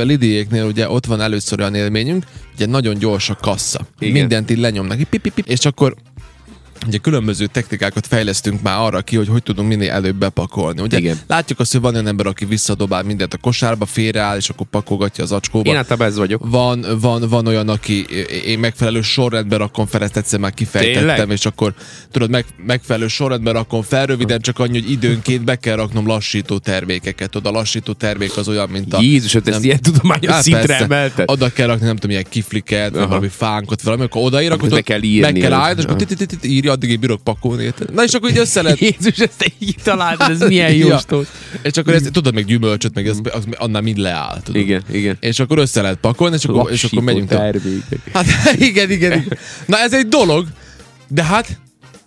A Lidiéknél ugye ott van először olyan élményünk, ugye nagyon gyors a kassa. Igen. Mindent így lenyomnak, pip, pip, pip, és akkor Ugye különböző technikákat fejlesztünk már arra ki, hogy hogy tudunk minél előbb bepakolni. Ugye Igen. látjuk azt, hogy van olyan ember, aki visszadobál mindent a kosárba, félreáll, és akkor pakolgatja az acskóba. Én általában ez vagyok. Van, van, van olyan, aki én megfelelő sorrendben rakom fel, ezt egyszer már kifejtettem, Tényleg? és akkor tudod, meg, megfelelő sorrendben rakom fel, röviden csak annyi, hogy időnként be kell raknom lassító termékeket. Tudod, a lassító termék az olyan, mint a... Jézus, hát ezt nem- ilyen tudományos Hát szintre persze. emelted? Oda kell rakni, nem tudom, ilyen kifliket, valami fánkot, valami, akkor odaír, akkor Be kell írni meg kell állni, és akkor írja, addig bírok pakolni. Na és akkor így össze lehet Jézus, ezt így találtad, ez milyen jó Ja. És akkor ezt, tudod, meg gyümölcsöt, meg ez, az, annál mind leáll. Tudod. Igen, igen. És akkor össze lehet pakolni, és akkor, és akkor megyünk. Hát igen, igen, igen. Na ez egy dolog, de hát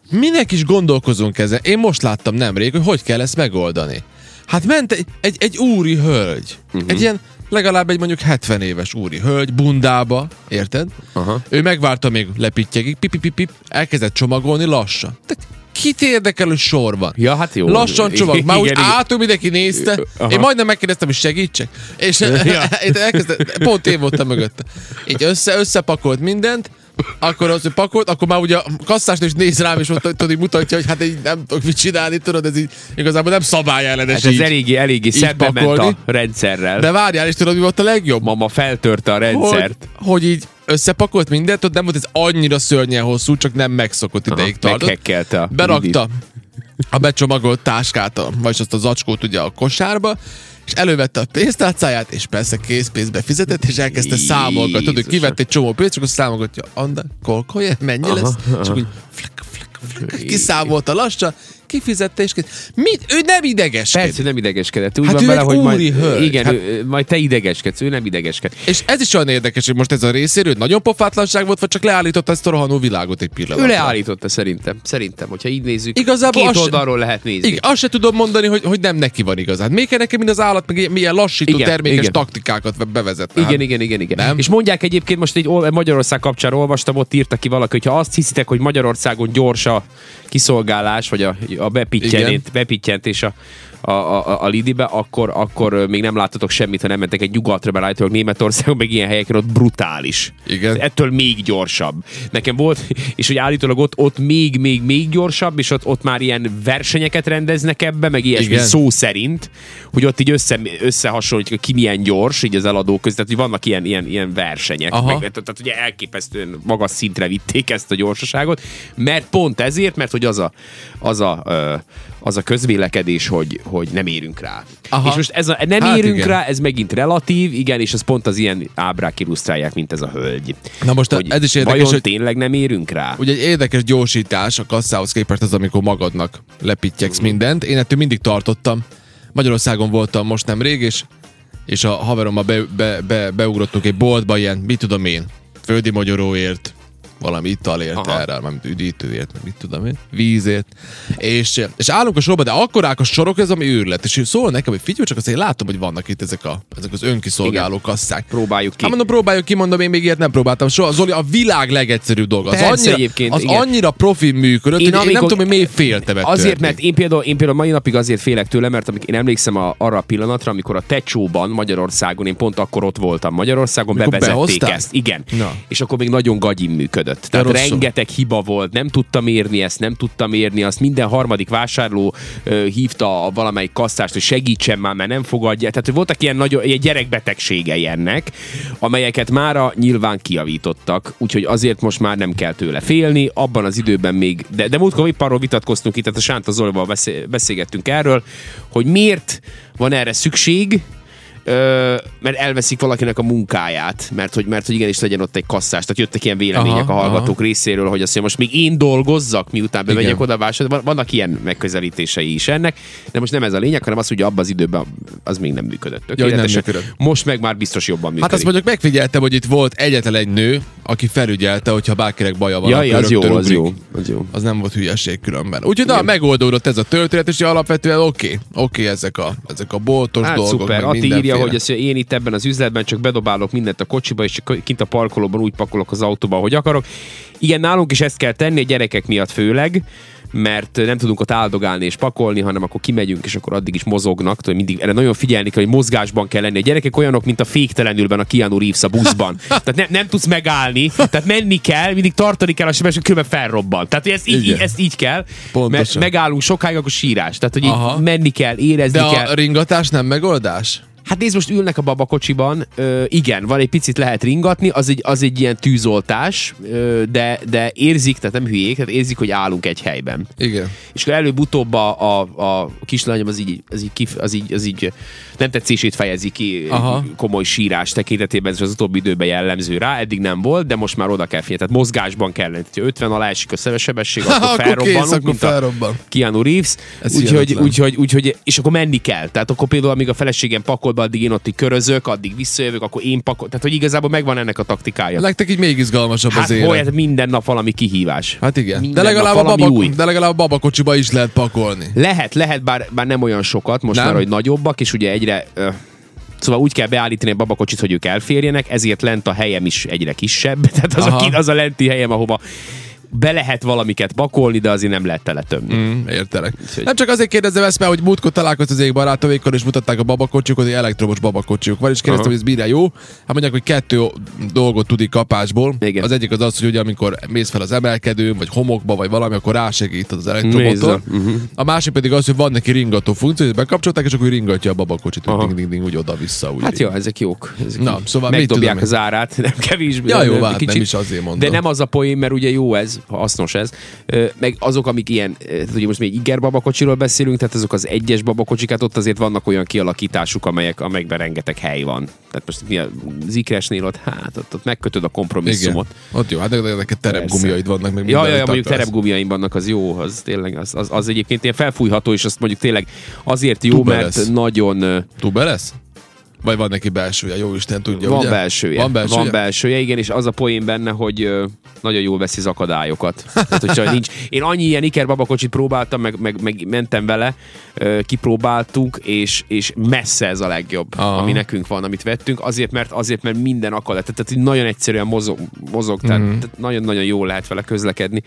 minek is gondolkozunk ezen? Én most láttam nemrég, hogy hogy kell ezt megoldani. Hát ment egy, egy, egy úri hölgy. Uh-huh. Egy ilyen legalább egy mondjuk 70 éves úri hölgy, bundába, érted? Aha. Ő megvárta még lepittyegig, pip, pip, pip, pip, elkezdett csomagolni lassan. De kit érdekel, hogy sor van? Ja, hát jó. Lassan csomag. Már úgy Igen, átul mindenki nézte. Aha. Én majdnem megkérdeztem, hogy segítsek. És én elkezdtem, pont én voltam mögötte. Így össze, összepakolt mindent, akkor az, hogy pakolt, akkor már ugye a kasszás is néz rám, és ott tudod, mutatja, hogy hát így nem tudok mit csinálni, tudod, ez így igazából nem szabályellenes Hát ez így. eléggé, eléggé szembe ment a rendszerrel. De várjál, és tudod, mi volt a legjobb? Mama feltörte a hogy, rendszert. hogy így összepakolt mindent, ott nem volt ez annyira szörnyen hosszú, csak nem megszokott ideig tartott. Meghekkelte a Berakta a becsomagolt táskát, vagyis azt a zacskót ugye a kosárba, és elővette a pénztárcáját, és persze készpénzbe fizetett, és elkezdte számolgatni. Tudod, kivett egy csomó pénzt, és akkor számolgatja, Anda, kolkolja, mennyi lesz? És így flik, flik, flik, kiszámolta lassan, kifizette, és kész. Mit? Ő nem idegeskedik. Persze, nem idegeskedett. Úgy Hát van ő vele, hogy majd, hölgy. igen, Hát- ő, majd te idegeskedsz, ő nem idegesked. És ez is olyan érdekes, hogy most ez a részéről nagyon pofátlanság volt, vagy csak leállította ezt a rohanó világot egy pillanatra. Ő leállította szerintem. Szerintem, hogyha így nézzük, Igazából két oldalról lehet nézni. Igen, azt se tudom mondani, hogy, hogy nem neki van igazán. Még kell nekem, mint az állat, meg ilyen- milyen lassító Igen, termékes igen. taktikákat bevezetni. Igen, igen, igen, igen. Nem? És mondják egyébként, most egy Magyarország kapcsán olvastam, ott írta ki valaki, hogy ha azt hiszitek, hogy Magyarországon gyors a kiszolgálás, vagy a, a bepittyent, bepityentés a, a, a, a Lidibe, akkor, akkor még nem láttatok semmit, ha nem mentek egy nyugatra, mert állítólag Németországon, meg ilyen helyeken ott brutális. Igen. Ettől még gyorsabb. Nekem volt, és hogy állítólag ott, ott még, még, még gyorsabb, és ott, ott már ilyen versenyeket rendeznek ebbe, meg ilyesmi Igen. szó szerint, hogy ott így össze, összehasonlítjuk, ki milyen gyors, így az eladók között, tehát hogy vannak ilyen, ilyen, ilyen versenyek, Aha. meg, tehát ugye elképesztően magas szintre vitték ezt a gyorsaságot, mert pont ezért, mert hogy az a, az a, az a közvélekedés, hogy, hogy nem érünk rá. Aha. És most ez a nem Hát érünk igen. rá, ez megint relatív, igen, és ez pont az ilyen ábrák illusztrálják, mint ez a hölgy. Na most hogy ez is érdekes, vajon hogy- tényleg nem érünk rá? Ugye egy érdekes gyorsítás a kasszához képest az, amikor magadnak lepittyegsz mindent. Én ettől mindig tartottam. Magyarországon voltam most nem rég, és, és a haverommal be, be, be, beugrottunk egy boltba, ilyen, mit tudom én, földi magyaróért, valami italért Aha. erre, nem üdítőért, meg mit tudom én, vízért. És, és állunk a sorba, de akkorák a sorok, ez ami őrület. És szól nekem, hogy figyelj, csak azt én látom, hogy vannak itt ezek, a, ezek az önkiszolgáló Igen. kasszák. Próbáljuk ki. Hát mondom, próbáljuk ki, mondom, én még ilyet nem próbáltam soha. Zoli, a világ legegyszerűbb dolga. Az, Persze annyira, egyébként, az igen. annyira profi működött, én, hogy én nem tudom, hogy miért féltem. Azért, mert én például, én például mai napig azért félek tőle, mert amikor én emlékszem a, arra a pillanatra, amikor a Tecsóban Magyarországon, én pont akkor ott voltam Magyarországon, bevezették behozták? ezt. Igen. Na. És akkor még nagyon gagyin működött. Tehát rosszul. rengeteg hiba volt, nem tudtam érni ezt, nem tudtam érni azt. Minden harmadik vásárló ö, hívta a valamelyik kasszást, hogy segítsen már, mert nem fogadja. Tehát voltak ilyen, nagyon, ilyen gyerekbetegségei ennek, amelyeket mára nyilván kiavítottak, úgyhogy azért most már nem kell tőle félni, abban az időben még, de, de múltkor épp arról vitatkoztunk itt, tehát a Sánta Zolival beszé- beszélgettünk erről, hogy miért van erre szükség, Ö, mert elveszik valakinek a munkáját, mert hogy, mert hogy igenis legyen ott egy kasszás. Tehát jöttek ilyen vélemények Aha, a hallgatók részéről, hogy azt mondja, most még én dolgozzak, miután bemegyek Igen. oda vásárolni. Van- Vannak ilyen megközelítései is ennek, de most nem ez a lényeg, hanem az, hogy abban az időben az még nem működött. nem tökéletesen. működött. Most meg már biztos jobban működik. Hát azt mondjuk megfigyeltem, hogy itt volt egyetlen egy nő, aki felügyelte, hogyha bárkinek baja van, Jaj, az jó, az ugrik. jó, az jó. Az nem volt hülyeség különben. Úgyhogy na, megoldódott ez a történet, és alapvetően oké, okay, oké okay, ezek, a, ezek a boltos Hát dolgok, szuper. Ati írja. Hogy mondja, én itt ebben az üzletben csak bedobálok mindent a kocsiba, és csak kint a parkolóban úgy pakolok az autóba, ahogy akarok. Igen, nálunk is ezt kell tenni, a gyerekek miatt főleg, mert nem tudunk ott áldogálni és pakolni, hanem akkor kimegyünk, és akkor addig is mozognak. Tudod, mindig erre nagyon figyelni kell, hogy mozgásban kell lenni. A gyerekek olyanok, mint a féktelenülben a Keanu Reeves a buszban. Tehát ne, nem tudsz megállni, tehát menni kell, mindig tartani kell a sebesség, különben felrobban. Tehát ez így, Igen. ezt így kell, Pontosan. mert megállunk sokáig, akkor sírás. Tehát, hogy menni kell, érezni De kell. a ringatás nem megoldás? Hát nézd, most ülnek a babakocsiban, ö, igen, van egy picit lehet ringatni, az egy, az egy ilyen tűzoltás, ö, de, de érzik, tehát nem hülyék, tehát érzik, hogy állunk egy helyben. Igen. És akkor előbb-utóbb a, a, a kislányom az így, az, így, kif, az, így, az így nem tetszését fejezi ki Aha. komoly sírás tekintetében, ez az utóbbi időben jellemző rá, eddig nem volt, de most már oda kell figyelni. Tehát mozgásban kell lenni. Ha 50 alá esik a sebesség, akkor Akkor felrobbanunk, kész, akkor felrobban. Keanu Reeves, úgyhogy, úgyhogy, úgyhogy, és akkor menni kell. Tehát akkor például, amíg a feleségem pakol be, addig én ott így körözök, addig visszajövök, akkor én pakol. Tehát, hogy igazából megvan ennek a taktikája. Nektek így még izgalmasabb hát az élet. hogy, hát minden nap valami kihívás. Hát igen. Minden De legalább, a baba, új. de legalább a babakocsiba is lehet pakolni. Lehet, lehet, bár, bár nem olyan sokat, most Nem? már, hogy nagyobbak, és ugye egyre... Ö, Szóval úgy kell beállítani a babakocsit, hogy ők elférjenek, ezért lent a helyem is egyre kisebb. Tehát az, a, ki, az a lenti helyem, ahova be lehet valamiket pakolni, de azért nem lehet teletömni. Mm, értelek. Úgyhogy- Nem csak azért kérdezem ezt, mert hogy múltkor találkoztam az ég barátomékkal, és mutatták a babakocsiukat, hogy elektromos babakocsiuk van, és kérdeztem, Aha. hogy ez mire jó. Hát mondják, hogy kettő dolgot tudik kapásból. Igen. Az egyik az az, hogy ugye, amikor mész fel az emelkedőn, vagy homokba, vagy valami, akkor rásegít az elektromotor. Mhm. A másik pedig az, hogy van neki ringató funkció, hogy bekapcsolták, és akkor ringatja a babakocsit, hogy ding, ding, ding, úgy oda-vissza. Úgy Hát jó, ezek jók. Ezek Na, szóval megdobják az árát, nem kevés. Ja, jó, nem, hát nem is azért mondom. De nem az a poén, mert ugye jó ez, hasznos ez. Meg azok, amik ilyen, tehát ugye most még iger babakocsiról beszélünk, tehát azok az egyes babakocsik, hát ott azért vannak olyan kialakításuk, amelyek, amelyekben rengeteg hely van. Tehát most mi a zikresnél ott, hát ott, ott megkötöd a Igen. kompromisszumot. Ott jó, hát neked terepgumiaid vannak, meg Ja, ja, ja, mondjuk terepgumiaim vannak, az jó, az tényleg, az, az, az egyébként ilyen felfújható, és azt mondjuk tényleg azért jó, Tuber mert nagyon... ö, Tuba lesz? Vagy van neki belsője? Jó Isten tudja, van ugye? belsője. Van belsője? Van belsője, igen, és az a poén benne, hogy ö, nagyon jól veszi az akadályokat. Tehát, hogyha nincs. Én annyi ilyen Iker babakocsit próbáltam, meg, meg, meg mentem vele, ö, kipróbáltunk, és, és messze ez a legjobb, Aha. ami nekünk van, amit vettünk, azért, mert azért, mert minden akadály. Tehát, tehát nagyon egyszerűen mozog, mozog tehát, Mhm. tehát nagyon-nagyon jól lehet vele közlekedni.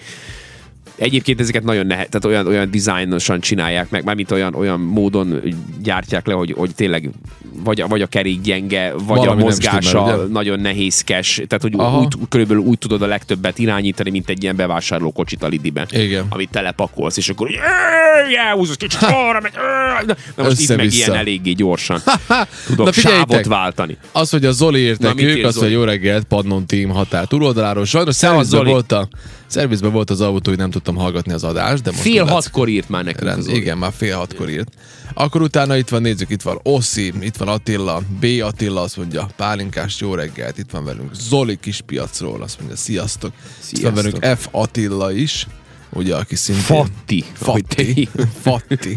Egyébként ezeket nagyon nehe, tehát olyan, olyan dizájnosan csinálják meg, mármint olyan, olyan módon gyártják le, hogy, hogy tényleg vagy a, vagy a kerék gyenge, vagy Valami a mozgása stimmel, ugye? nagyon nehézkes, tehát hogy Aha. úgy, körülbelül úgy tudod a legtöbbet irányítani, mint egy ilyen bevásárlókocsit a Lidiben. Igen. Amit telepakolsz, és akkor így, "Éj, elhúzod kicsit arra, meg "Éj", na, most itt meg ilyen eléggé gyorsan. Tudok Na sávot váltani. Az, hogy a Zoli írt nekünk, az, hogy jó reggelt, Pannon Team határ túloldaláról. Sajnos Zoli. volt, a, szervizben volt az autó, hogy nem tudtam hallgatni az adást, de most Fél hatkor írt már nekünk Rend, az igen, már fél hatkor írt. Akkor utána itt van, nézzük, itt van Oszi, itt van Attila, B. Attila, azt mondja, pálinkás jó reggelt, itt van velünk Zoli kispiacról, azt mondja, sziasztok. Itt van Sziasztok. velünk F. Attila is, ugye, aki szintén... Fatti. Fatti. Fatti.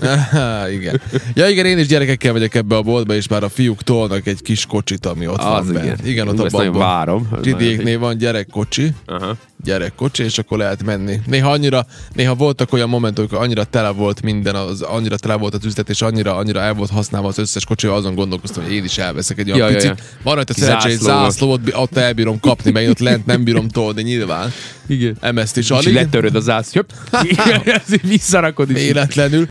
Aha, igen. Ja igen, én is gyerekekkel megyek ebbe a boltba, és már a fiúk tolnak egy kis kocsit, ami ott Az van igen. bent. Igen, ott Ú, a babban. várom. Ez Csidiéknél van gyerekkocsi, Aha. Gyerekkocsi, és akkor lehet menni. Néha annyira, néha voltak olyan momentumok, hogy annyira tele volt minden, az, annyira tele volt az üzlet, és annyira, annyira el volt használva az összes kocsi, azon gondolkoztam, hogy én is elveszek egy olyan Ja, ja, picit. ja. Van rajta szerencsé, egy zászlót, ott elbírom kapni, mert én ott lent nem bírom tolni nyilván. Igen. Emezt is alig. letöröd. Hopp. Ezt így Visszarakod is. Véletlenül.